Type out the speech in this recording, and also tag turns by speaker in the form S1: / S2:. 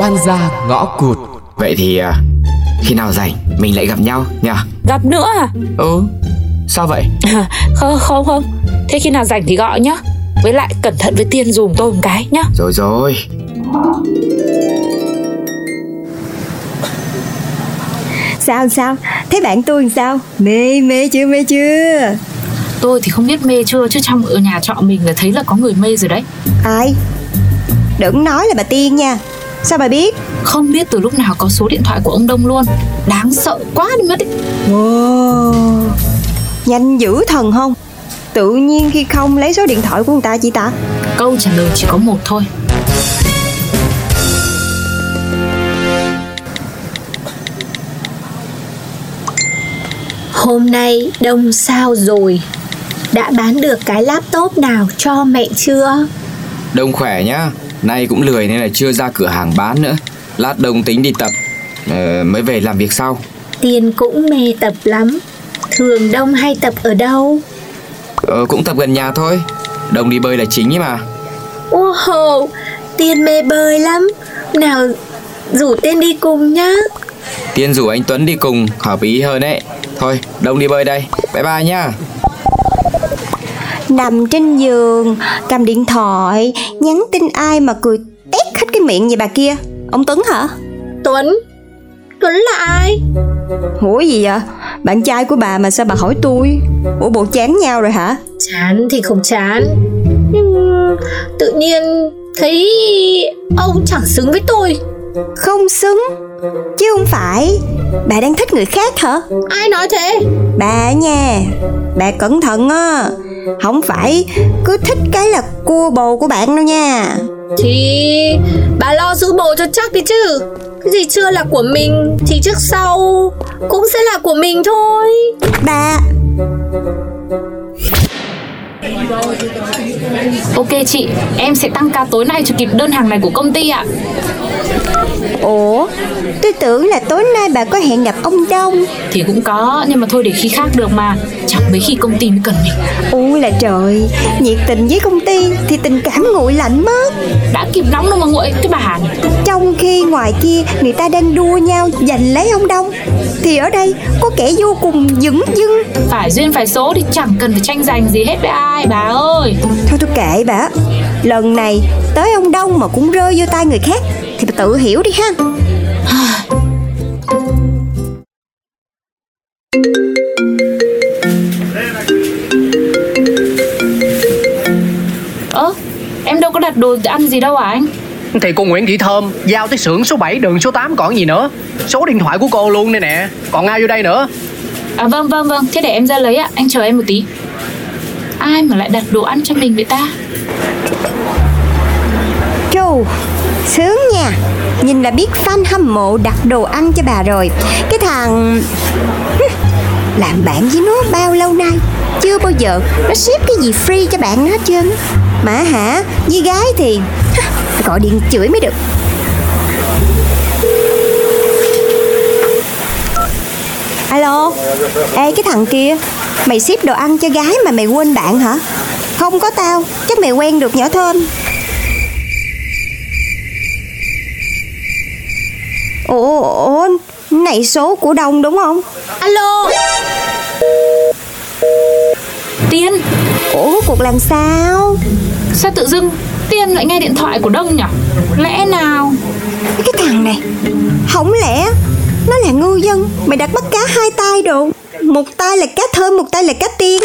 S1: oan gia ngõ cụt
S2: Vậy thì à, khi nào rảnh mình lại gặp nhau nha
S3: Gặp nữa à?
S2: Ừ Sao vậy
S3: Không không không Thế khi nào rảnh thì gọi nhá Với lại cẩn thận với tiên dùm tôi một cái nhá
S2: Rồi rồi
S4: Sao sao? Thế bạn tôi làm sao? Mê mê chưa mê chưa?
S3: Tôi thì không biết mê chưa Chứ trong ở nhà trọ mình là thấy là có người mê rồi đấy
S4: Ai? Đừng nói là bà Tiên nha Sao bà biết?
S3: Không biết từ lúc nào có số điện thoại của ông Đông luôn Đáng sợ quá đi mất ý.
S4: Wow. Nhanh dữ thần không? Tự nhiên khi không lấy số điện thoại của người ta chị ta
S3: Câu trả lời chỉ có một thôi
S5: Hôm nay đông sao rồi? Đã bán được cái laptop nào cho mẹ chưa?
S2: Đông khỏe nhá Nay cũng lười nên là chưa ra cửa hàng bán nữa. Lát đông tính đi tập ờ, Mới về làm việc sau.
S5: Tiên cũng mê tập lắm. Thường đông hay tập ở đâu?
S2: ờ, Cũng tập gần nhà thôi. Đông đi bơi là chính ấy mà.
S5: Ô hồ, Tiên mê bơi lắm. Nào rủ Tiên đi cùng nhá.
S2: Tiên rủ anh Tuấn đi cùng Hợp ý hơn ấy. Thôi Đông đi bơi đây. Bye bye nhá
S4: Nằm trên giường Cầm điện thoại Nhắn tin ai mà cười tét hết cái miệng vậy bà kia Ông Tuấn hả?
S5: Tuấn Tuấn là ai?
S4: Ủa gì vậy? Bạn trai của bà mà sao bà hỏi tôi? Ủa bộ chán nhau rồi hả?
S5: Chán thì không chán Nhưng tự nhiên thấy ông chẳng xứng với tôi
S4: Không xứng Chứ không phải Bà đang thích người khác hả?
S5: Ai nói thế?
S4: Bà nha Bà cẩn thận á Không phải cứ thích cái là cua bồ của bạn đâu nha.
S5: Thì bà lo giữ bồ cho chắc đi chứ. Cái gì chưa là của mình Thì trước sau Cũng sẽ là của mình thôi.
S4: Bà
S3: Ok chị Em sẽ tăng ca tối nay cho kịp đơn hàng này của công ty ạ
S4: Ủa Tôi tưởng là tối nay bà có hẹn gặp ông Đông.
S3: Thì cũng có Nhưng mà thôi để khi khác được mà. Chẳng mấy khi công ty mới cần mình.
S4: Ui là trời Nhiệt tình với công ty Thì tình cảm nguội lạnh mất.
S3: Đã kịp nóng đâu mà nguội Cái bà này
S4: Trong khi ngoài kia Người ta đang đua nhau giành lấy ông Đông. Thì ở đây có kẻ vô cùng dững dưng.
S3: Phải duyên phải số thì chẳng cần phải tranh giành gì hết với ai bà ơi.
S4: Thôi tôi kệ bà. Lần này tới ông Đông mà cũng rơi vô tay người khác Thì bà tự hiểu đi ha.
S3: Ơ Em đâu có đặt đồ ăn gì đâu à anh?
S6: Thì cô Nguyễn Thị Thơm giao tới xưởng số 7 đường số 8 còn gì nữa. Số điện thoại của cô luôn đây nè. Còn ai vô đây nữa?
S3: À vâng vâng vâng. Thế để em ra lấy ạ. Anh chờ em một tí. Ai mà lại đặt đồ ăn cho mình vậy ta?
S4: Trù Sướng nha. Nhìn là biết fan hâm mộ đặt đồ ăn cho bà rồi. Cái thằng Làm bạn với nó bao lâu nay? Chưa bao giờ nó ship cái gì free cho bạn hết trơn. Mà hả? Với gái thì gọi điện chửi mới được. Alo? Ê, cái thằng kia, Mày ship đồ ăn cho gái mà mày quên bạn hả? Không có tao, Chắc mày quen được nhỏ thơm. Ủa, ủa, này số của Đông đúng không?
S5: Alo.
S3: Tiên.
S4: Ủa, cuộc làm sao?
S3: Sao tự dưng Tiên lại nghe điện thoại của Đông nhỉ? Lẽ nào?
S4: Cái thằng này, không lẽ nó là ngư dân, mày đặt bắt cá hai tay đồ Một tay là cá thơm, một tay là cá tiên